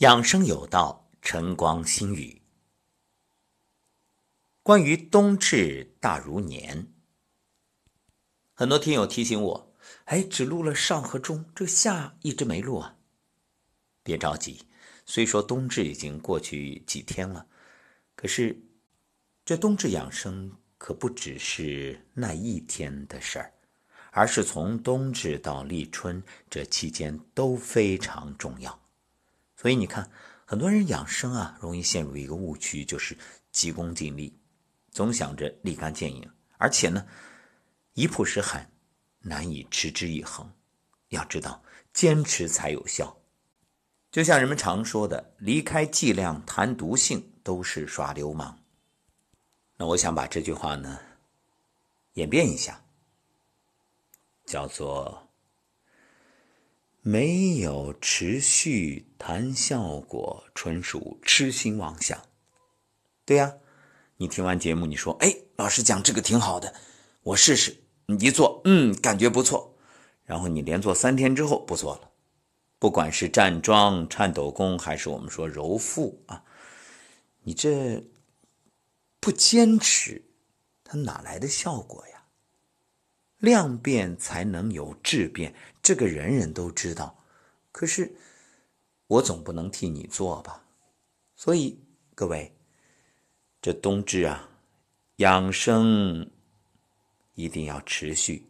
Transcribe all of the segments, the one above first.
养生有道，晨光新语。关于冬至大如年，很多听友提醒我，哎，只录了上和中，这个下一直没录啊。别着急，虽说冬至已经过去几天了，可是这冬至养生可不只是那一天的事儿，而是从冬至到立春这期间都非常重要。所以你看，很多人养生啊，容易陷入一个误区，就是急功近利，总想着立竿见影，而且呢，一曝十寒，难以持之以恒。要知道，坚持才有效。就像人们常说的，离开剂量谈毒性，都是耍流氓。那我想把这句话呢，演变一下，叫做。没有持续谈效果，纯属痴心妄想。对呀，你听完节目，你说：“哎，老师讲这个挺好的，我试试。”你一做，嗯，感觉不错。然后你连做三天之后不做了，不管是站桩、颤抖功，还是我们说揉腹啊，你这不坚持，它哪来的效果呀？量变才能有质变，这个人人都知道。可是我总不能替你做吧？所以各位，这冬至啊，养生一定要持续。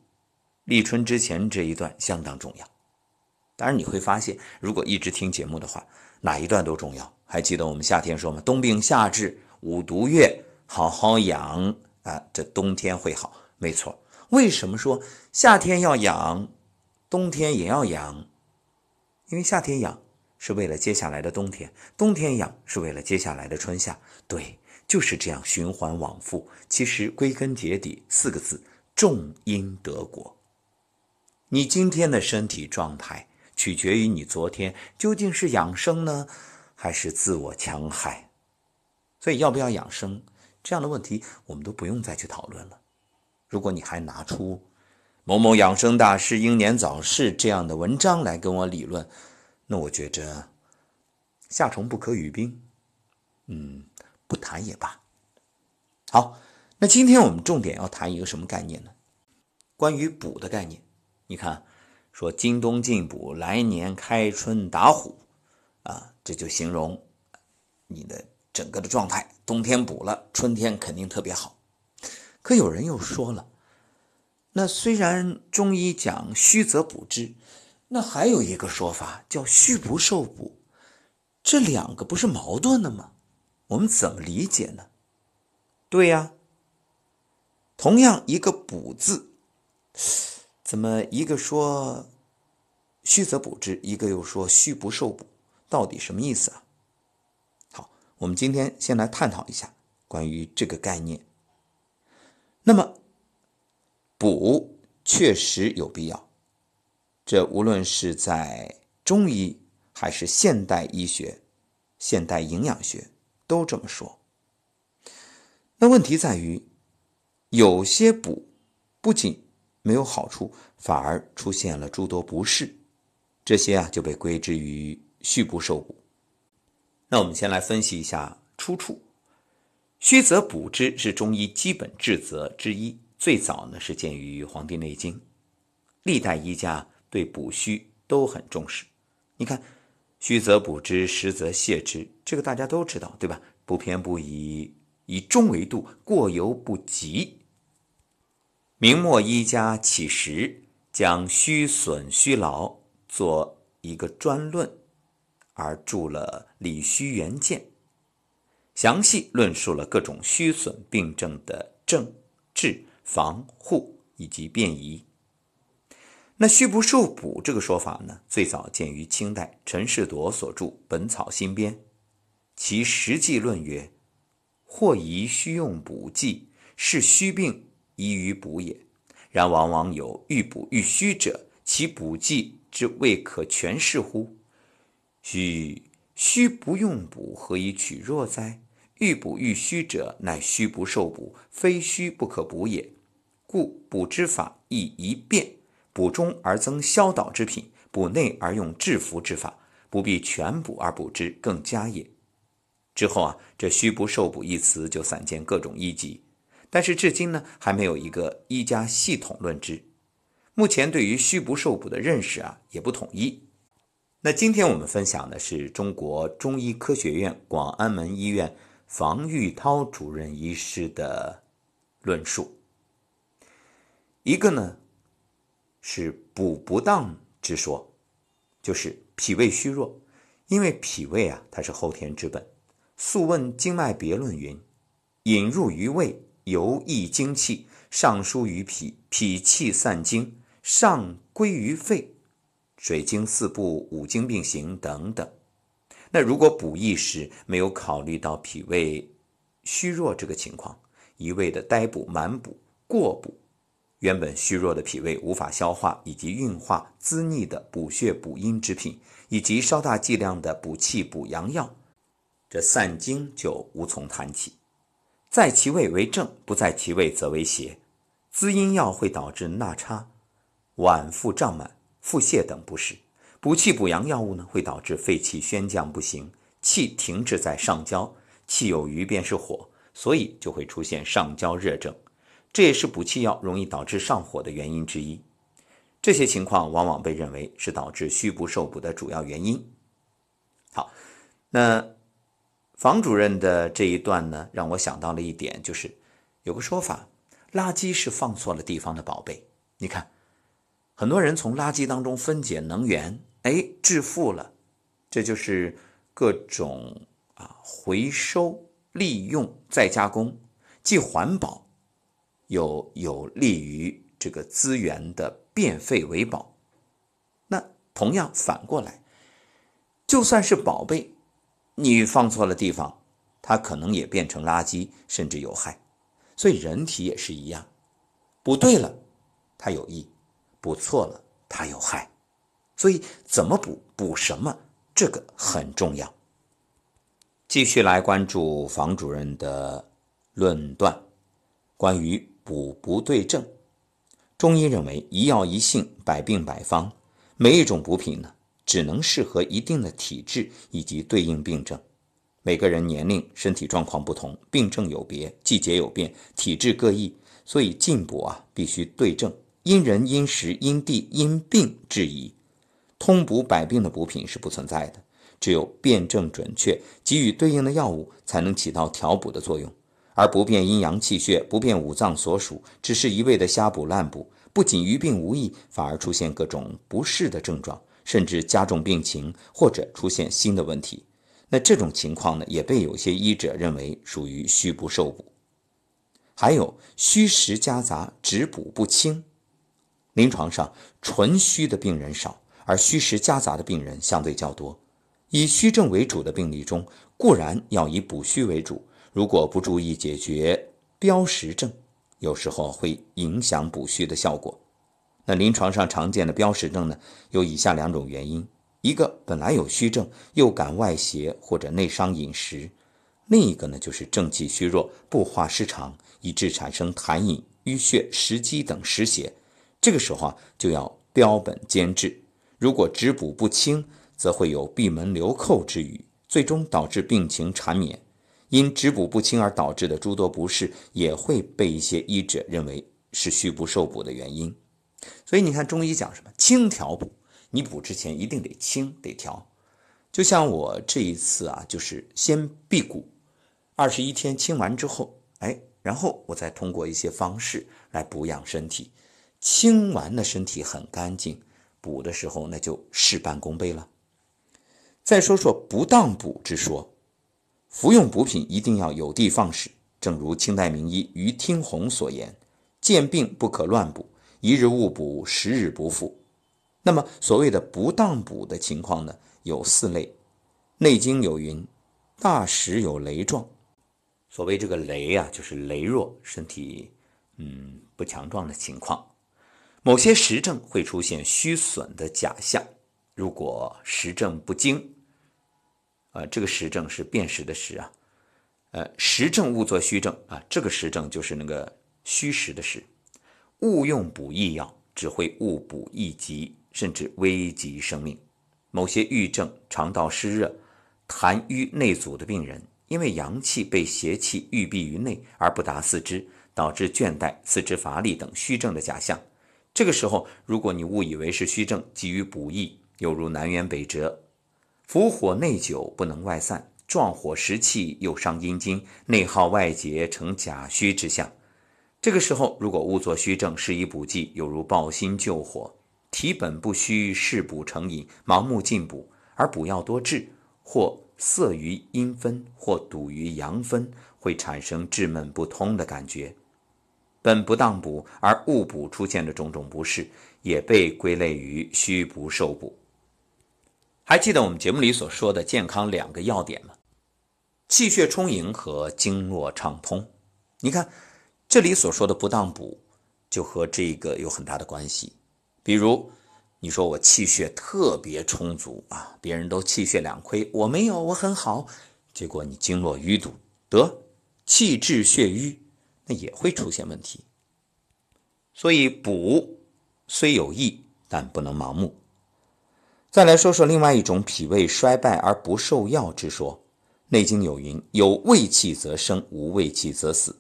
立春之前这一段相当重要。当然你会发现，如果一直听节目的话，哪一段都重要。还记得我们夏天说吗？冬病夏治，五毒月，好好养啊，这冬天会好。没错。为什么说夏天要养，冬天也要养？因为夏天养是为了接下来的冬天，冬天养是为了接下来的春夏。对，就是这样循环往复。其实归根结底四个字：种因得果。你今天的身体状态取决于你昨天究竟是养生呢，还是自我戕害。所以要不要养生这样的问题，我们都不用再去讨论了。如果你还拿出某某养生大师英年早逝这样的文章来跟我理论，那我觉着夏虫不可语冰，嗯，不谈也罢。好，那今天我们重点要谈一个什么概念呢？关于补的概念。你看，说今冬进补，来年开春打虎，啊，这就形容你的整个的状态。冬天补了，春天肯定特别好。可有人又说了，那虽然中医讲虚则补之，那还有一个说法叫虚不受补，这两个不是矛盾的吗？我们怎么理解呢？对呀，同样一个“补”字，怎么一个说虚则补之，一个又说虚不受补，到底什么意思啊？好，我们今天先来探讨一下关于这个概念。那么，补确实有必要，这无论是在中医还是现代医学、现代营养学都这么说。那问题在于，有些补不仅没有好处，反而出现了诸多不适，这些啊就被归之于虚不受补。那我们先来分析一下出处。虚则补之是中医基本治则之一，最早呢是见于《黄帝内经》，历代医家对补虚都很重视。你看，虚则补之，实则泻之，这个大家都知道，对吧？不偏不倚，以中为度，过犹不及。明末医家起时将虚损虚劳做一个专论，而著了《理虚元鉴》。详细论述了各种虚损病症的症、治、防护以及便宜。那虚不受补这个说法呢，最早见于清代陈士铎所著《本草新编》，其实际论曰：“或宜虚用补剂，是虚病宜于补也。然往往有欲补欲虚者，其补剂之未可全释乎？虚虚不用补，何以取弱哉？”欲补欲虚者，乃虚不受补，非虚不可补也。故补之法亦一变：补中而增消导之品，补内而用制服之法。不必全补而补之，更佳也。之后啊，这虚不受补一词就散见各种医籍，但是至今呢，还没有一个医家系统论之。目前对于虚不受补的认识啊，也不统一。那今天我们分享的是中国中医科学院广安门医院房玉涛主任医师的论述。一个呢是补不当之说，就是脾胃虚弱，因为脾胃啊它是后天之本。《素问·经脉别论》云：“引入于胃，游溢精气，上输于脾，脾气散精，上归于肺。”水经四部、五经并行等等。那如果补益时没有考虑到脾胃虚弱这个情况，一味的呆补、满补、过补，原本虚弱的脾胃无法消化以及运化滋腻的补血补阴之品，以及稍大剂量的补气补阳药，这散精就无从谈起。在其位为正，不在其位则为邪。滋阴药会导致纳差、脘腹胀满。腹泻等不适，补气补阳药物呢，会导致肺气宣降不行，气停滞在上焦，气有余便是火，所以就会出现上焦热症，这也是补气药容易导致上火的原因之一。这些情况往往被认为是导致虚不受补的主要原因。好，那房主任的这一段呢，让我想到了一点，就是有个说法，垃圾是放错了地方的宝贝。你看。很多人从垃圾当中分解能源，哎，致富了，这就是各种啊回收、利用、再加工，既环保，又有利于这个资源的变废为宝。那同样反过来，就算是宝贝，你放错了地方，它可能也变成垃圾，甚至有害。所以人体也是一样，不对了，它有益。补错了，它有害，所以怎么补，补什么，这个很重要。继续来关注房主任的论断，关于补不对症。中医认为，一药一性，百病百方，每一种补品呢，只能适合一定的体质以及对应病症。每个人年龄、身体状况不同，病症有别，季节有变，体质各异，所以进补啊，必须对症。因人因时因地因病治宜，通补百病的补品是不存在的。只有辨证准确，给予对应的药物，才能起到调补的作用。而不辨阴阳气血，不辨五脏所属，只是一味的瞎补滥补，不仅于病无益，反而出现各种不适的症状，甚至加重病情，或者出现新的问题。那这种情况呢，也被有些医者认为属于虚不受补。还有虚实夹杂，只补不清。临床上纯虚的病人少，而虚实夹杂的病人相对较多。以虚症为主的病例中，固然要以补虚为主，如果不注意解决标实症，有时候会影响补虚的效果。那临床上常见的标实症呢，有以下两种原因：一个本来有虚症，又感外邪或者内伤饮食；另一个呢，就是正气虚弱，布化失常，以致产生痰饮、淤血、食积等湿邪。这个时候啊，就要标本兼治。如果止补不清，则会有闭门留寇之虞，最终导致病情缠绵。因止补不清而导致的诸多不适，也会被一些医者认为是虚不受补的原因。所以你看，中医讲什么清调补，你补之前一定得清得调。就像我这一次啊，就是先辟谷，二十一天清完之后，哎，然后我再通过一些方式来补养身体。清完的身体很干净，补的时候那就事半功倍了。再说说不当补之说，服用补品一定要有的放矢，正如清代名医于听鸿所言：“见病不可乱补，一日误补，十日不复。”那么所谓的不当补的情况呢，有四类。《内经》有云：“大时有雷状。”所谓这个雷啊，就是羸弱，身体嗯不强壮的情况。某些实证会出现虚损的假象，如果实证不精，啊，这个实证是辨识的实啊，呃，实证误作虚证啊，这个实证就是那个虚实的实，误用补益药，只会误补益疾，甚至危及生命。某些郁症、肠道湿热、痰瘀内阻的病人，因为阳气被邪气郁闭于内而不达四肢，导致倦怠、四肢乏力等虚症的假象。这个时候，如果你误以为是虚症，急于补益，犹如南辕北辙。伏火内久，不能外散，壮火食气，又伤阴经，内耗外结，成假虚之象。这个时候，如果误作虚症，施以补剂，犹如抱薪救火。体本不虚，事补成瘾，盲目进补，而补药多滞，或涩于阴分，或堵于阳分，会产生滞闷不通的感觉。本不当补而误补出现的种种不适，也被归类于虚不受补。还记得我们节目里所说的健康两个要点吗？气血充盈和经络畅通。你看，这里所说的不当补，就和这个有很大的关系。比如，你说我气血特别充足啊，别人都气血两亏，我没有，我很好。结果你经络淤堵，得气滞血瘀，也会出现问题。所以补虽有益，但不能盲目。再来说说另外一种脾胃衰败而不受药之说，《内经》有云：“有胃气则生，无胃气则死。”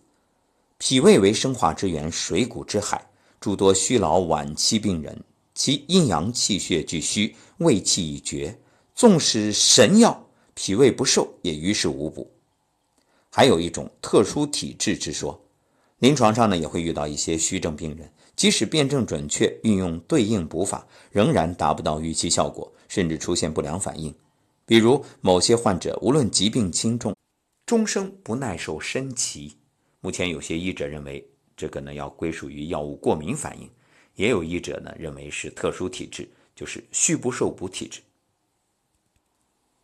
脾胃为生化之源，水谷之海。诸多虚劳晚期病人，其阴阳气血俱虚，胃气已绝，纵使神药，脾胃不受，也于事无补。还有一种特殊体质之说，临床上呢也会遇到一些虚症病人，即使辨证准确，运用对应补法，仍然达不到预期效果，甚至出现不良反应。比如某些患者，无论疾病轻重，终生不耐受参芪。目前有些医者认为。这个呢要归属于药物过敏反应，也有医者呢认为是特殊体质，就是虚不受补体质。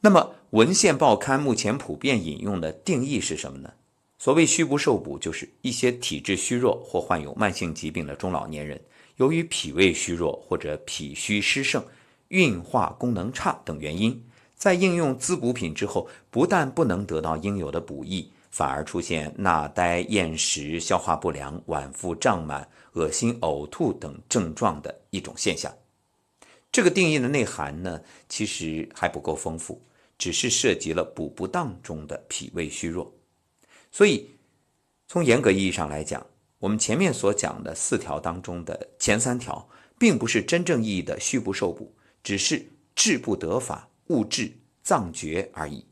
那么文献报刊目前普遍引用的定义是什么呢？所谓虚不受补，就是一些体质虚弱或患有慢性疾病的中老年人，由于脾胃虚弱或者脾虚湿盛、运化功能差等原因，在应用滋补品之后，不但不能得到应有的补益。反而出现纳呆、厌食、消化不良、脘腹胀满、恶心、呕吐等症状的一种现象。这个定义的内涵呢，其实还不够丰富，只是涉及了补不当中的脾胃虚弱。所以，从严格意义上来讲，我们前面所讲的四条当中的前三条，并不是真正意义的虚不受补，只是治不得法、误治脏绝而已。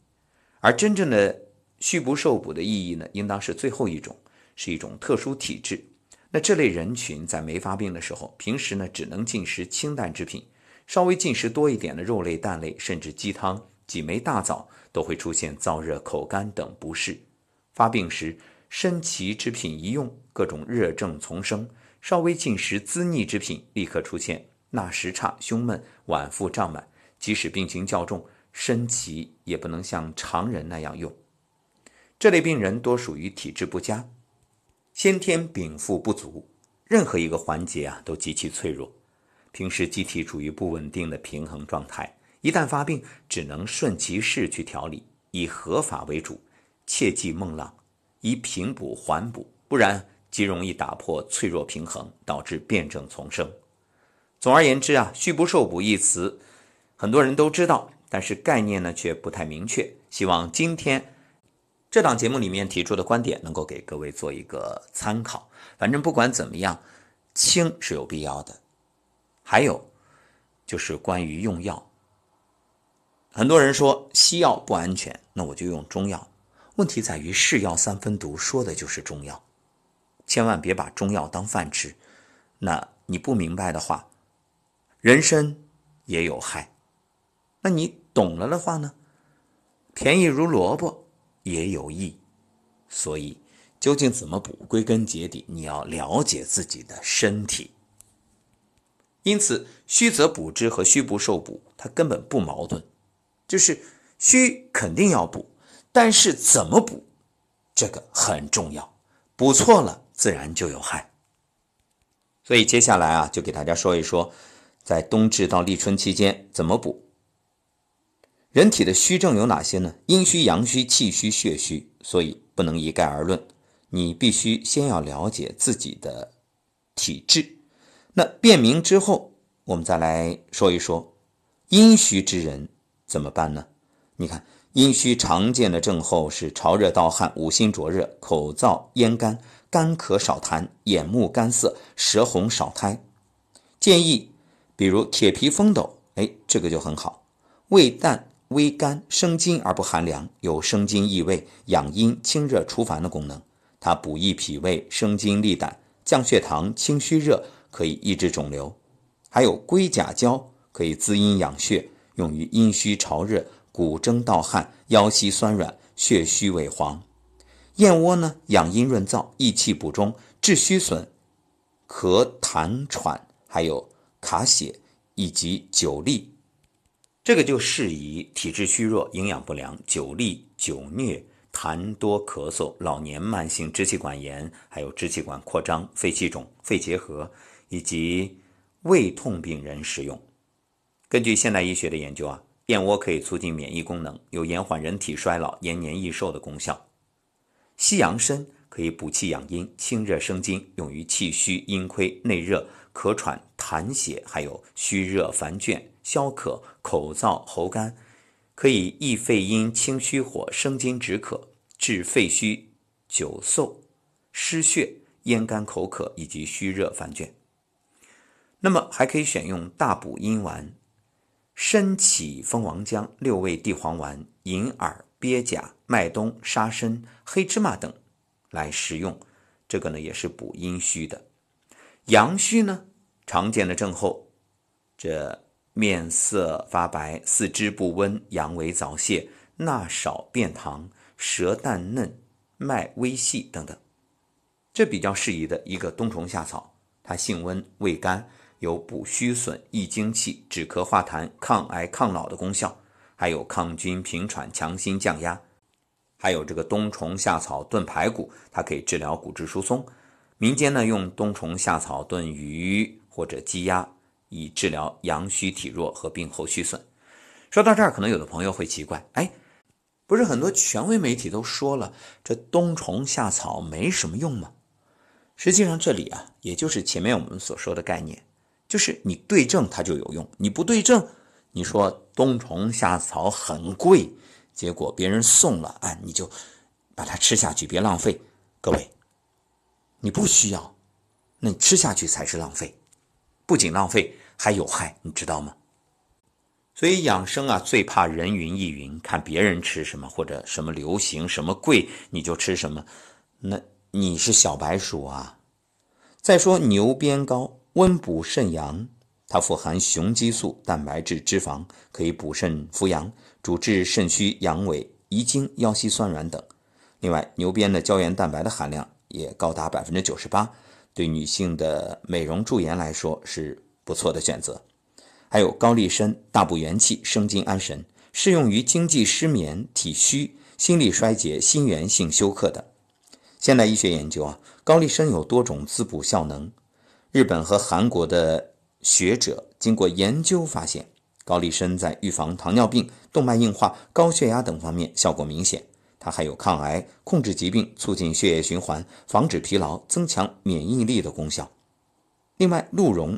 而真正的虚不受补的意义呢，应当是最后一种，是一种特殊体质。那这类人群在没发病的时候，平时呢只能进食清淡之品，稍微进食多一点的肉类、蛋类，甚至鸡汤、几枚大枣，都会出现燥热、口干等不适。发病时，参芪之品一用，各种热症丛生；稍微进食滋腻之品，立刻出现纳食差、胸闷、脘腹胀满。即使病情较重，参芪也不能像常人那样用。这类病人多属于体质不佳，先天禀赋不足，任何一个环节啊都极其脆弱。平时机体处于不稳定的平衡状态，一旦发病，只能顺其势去调理，以合法为主，切忌孟浪，以平补缓补，不然极容易打破脆弱平衡，导致变症丛生。总而言之啊，虚不受补一词，很多人都知道，但是概念呢却不太明确。希望今天。这档节目里面提出的观点能够给各位做一个参考。反正不管怎么样，轻是有必要的。还有就是关于用药，很多人说西药不安全，那我就用中药。问题在于是药三分毒，说的就是中药。千万别把中药当饭吃。那你不明白的话，人参也有害。那你懂了的话呢？便宜如萝卜。也有益，所以究竟怎么补？归根结底，你要了解自己的身体。因此，虚则补之和虚不受补，它根本不矛盾。就是虚肯定要补，但是怎么补，这个很重要。补错了，自然就有害。所以接下来啊，就给大家说一说，在冬至到立春期间怎么补。人体的虚症有哪些呢？阴虚、阳虚、气虚、血虚，所以不能一概而论。你必须先要了解自己的体质。那辨明之后，我们再来说一说，阴虚之人怎么办呢？你看，阴虚常见的症候是潮热盗汗、五心灼热、口燥咽干、干咳少痰、眼目干涩、舌红少苔。建议，比如铁皮风斗，哎，这个就很好。味淡微甘，生津而不寒凉，有生津益胃、养阴清热除烦的功能。它补益脾胃，生津利胆，降血糖，清虚热，可以抑制肿瘤。还有龟甲胶，可以滋阴养血，用于阴虚潮热、骨蒸盗汗、腰膝酸软、血虚萎黄。燕窝呢，养阴润燥，益气补中，治虚损、咳痰喘，还有卡血以及久痢。这个就适宜体质虚弱、营养不良、久痢、久疟、痰多、咳嗽、老年慢性支气管炎，还有支气管扩张、肺气肿、肺结核以及胃痛病人食用。根据现代医学的研究啊，燕窝可以促进免疫功能，有延缓人体衰老、延年益寿的功效。西洋参可以补气养阴、清热生津，用于气虚、阴亏、内热、咳喘、痰血，还有虚热烦倦。消渴、口燥、喉干，可以益肺阴、清虚火、生津止渴、治肺虚、久嗽、失血、咽干口渴以及虚热烦倦。那么还可以选用大补阴丸：参杞蜂王浆、六味地黄丸、银耳、鳖甲、麦冬、沙参、黑芝麻等来食用。这个呢也是补阴虚的。阳虚呢常见的症候，这。面色发白，四肢不温，阳痿早泄，纳少便溏，舌淡嫩，脉微细等等，这比较适宜的一个冬虫夏草。它性温，味甘，有补虚损、益精气、止咳化痰、抗癌抗老的功效，还有抗菌平喘、强心降压。还有这个冬虫夏草炖排骨，它可以治疗骨质疏松。民间呢用冬虫夏草炖鱼或者鸡鸭。以治疗阳虚体弱和病后虚损。说到这儿，可能有的朋友会奇怪：哎，不是很多权威媒体都说了，这冬虫夏草没什么用吗？实际上，这里啊，也就是前面我们所说的概念，就是你对症它就有用，你不对症，你说冬虫夏草很贵，结果别人送了，哎，你就把它吃下去，别浪费。各位，你不需要，那你吃下去才是浪费，不仅浪费。还有害，你知道吗？所以养生啊，最怕人云亦云，看别人吃什么或者什么流行什么贵，你就吃什么，那你是小白鼠啊！再说牛鞭膏，温补肾阳，它富含雄激素、蛋白质、脂肪，可以补肾扶阳，主治肾虚、阳痿、遗精、腰膝酸软等。另外，牛鞭的胶原蛋白的含量也高达百分之九十八，对女性的美容驻颜来说是。不错的选择，还有高丽参，大补元气，生津安神，适用于经济失眠、体虚、心力衰竭、心源性休克等。现代医学研究啊，高丽参有多种滋补效能。日本和韩国的学者经过研究发现，高丽参在预防糖尿病、动脉硬化、高血压等方面效果明显。它还有抗癌、控制疾病、促进血液循环、防止疲劳、增强免疫力的功效。另外，鹿茸。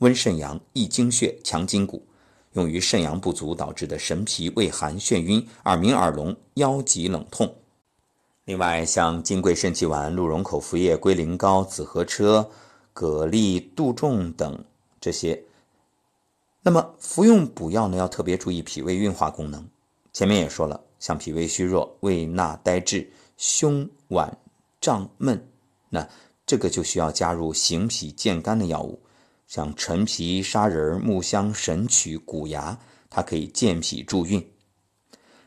温肾阳、益精血、强筋骨，用于肾阳不足导致的神疲、畏寒、眩晕、耳鸣、耳聋、腰脊冷痛。另外，像金匮肾气丸、鹿茸口服液、龟苓膏、紫河车、蛤蜊、杜仲等这些，那么服用补药呢，要特别注意脾胃运化功能。前面也说了，像脾胃虚弱、胃纳呆滞、胸脘胀闷，那这个就需要加入行脾健肝的药物。像陈皮、砂仁、木香、神曲、谷芽，它可以健脾助运。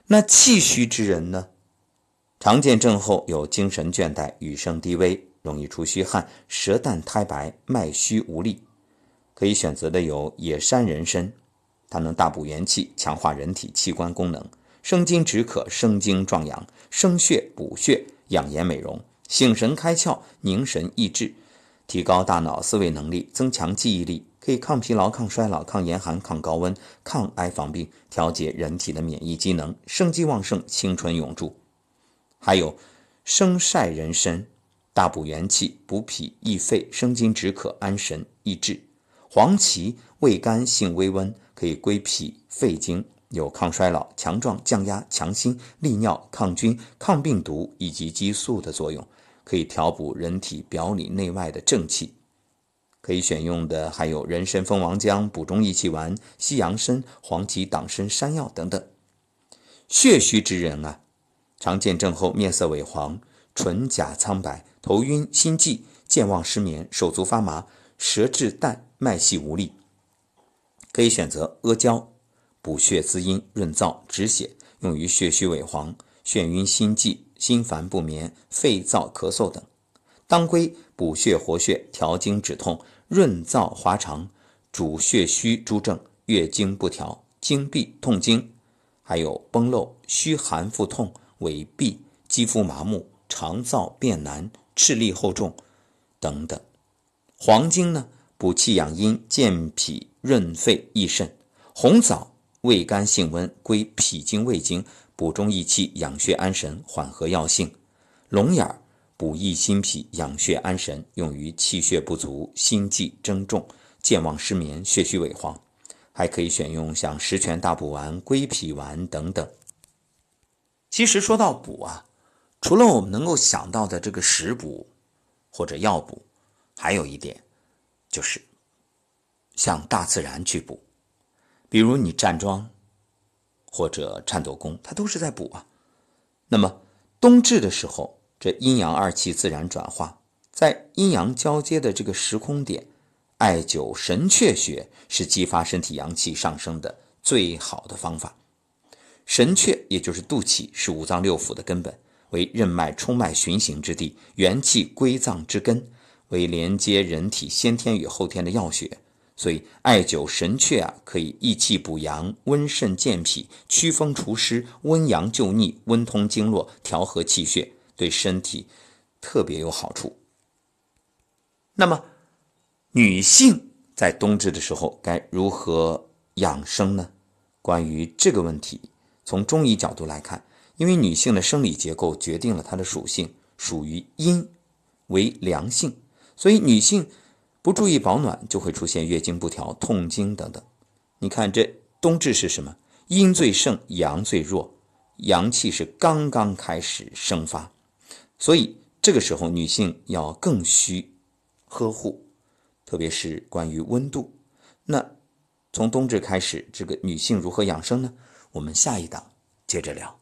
那气虚之人呢？常见症候有精神倦怠、语声低微、容易出虚汗、舌淡苔白、脉虚无力。可以选择的有野山人参，它能大补元气，强化人体器官功能，生津止渴、生精壮阳、生血补血、养颜美容、醒神开窍、凝神益智。提高大脑思维能力，增强记忆力，可以抗疲劳、抗衰老、抗严寒、抗高温、抗癌防病，调节人体的免疫机能，生机旺盛，青春永驻。还有生晒人参，大补元气，补脾益肺，生津止渴，安神益智。黄芪味甘，性微温，可以归脾肺经，有抗衰老、强壮、降压、强心、利尿、抗菌、抗病毒以及激素的作用，可以调补人体表里内外的正气。可以选用的还有人参、蜂王浆、补中益气丸、西洋参、黄芪、党参、山药等等。血虚之人啊，常见症后面色萎黄、唇甲苍白、头晕、心悸、健忘、失眠、手足发麻、舌质淡、脉细无力。可以选择阿胶，补血滋阴、润燥、止血，用于血虚萎黄、眩晕、心悸、心烦不眠、肺燥咳嗽等。当归补血活血、调经止痛。润燥滑肠，主血虚诸症，月经不调、经闭、痛经，还有崩漏、虚寒腹痛、痿痹、肌肤麻木、肠燥便难、赤力厚重等等。黄精呢，补气养阴、健脾润肺益肾。红枣味甘性温，归脾经、胃经，补中益气、养血安神、缓和药性。龙眼儿。补益心脾、养血安神，用于气血不足、心悸增重、健忘失眠、血虚萎黄，还可以选用像十全大补丸、归脾丸等等。其实说到补啊，除了我们能够想到的这个食补或者药补，还有一点就是向大自然去补，比如你站桩或者颤抖功，它都是在补啊。那么冬至的时候。这阴阳二气自然转化，在阴阳交接的这个时空点，艾灸神阙穴是激发身体阳气上升的最好的方法。神阙也就是肚脐，是五脏六腑的根本，为任脉冲脉循行之地，元气归脏之根，为连接人体先天与后天的要穴。所以，艾灸神阙啊，可以益气补阳、温肾健脾、驱风除湿、温阳救逆、温通经络、调和气血。对身体特别有好处。那么，女性在冬至的时候该如何养生呢？关于这个问题，从中医角度来看，因为女性的生理结构决定了她的属性，属于阴，为凉性，所以女性不注意保暖，就会出现月经不调、痛经等等。你看，这冬至是什么？阴最盛，阳最弱，阳气是刚刚开始生发。所以这个时候，女性要更需呵护，特别是关于温度。那从冬至开始，这个女性如何养生呢？我们下一档接着聊。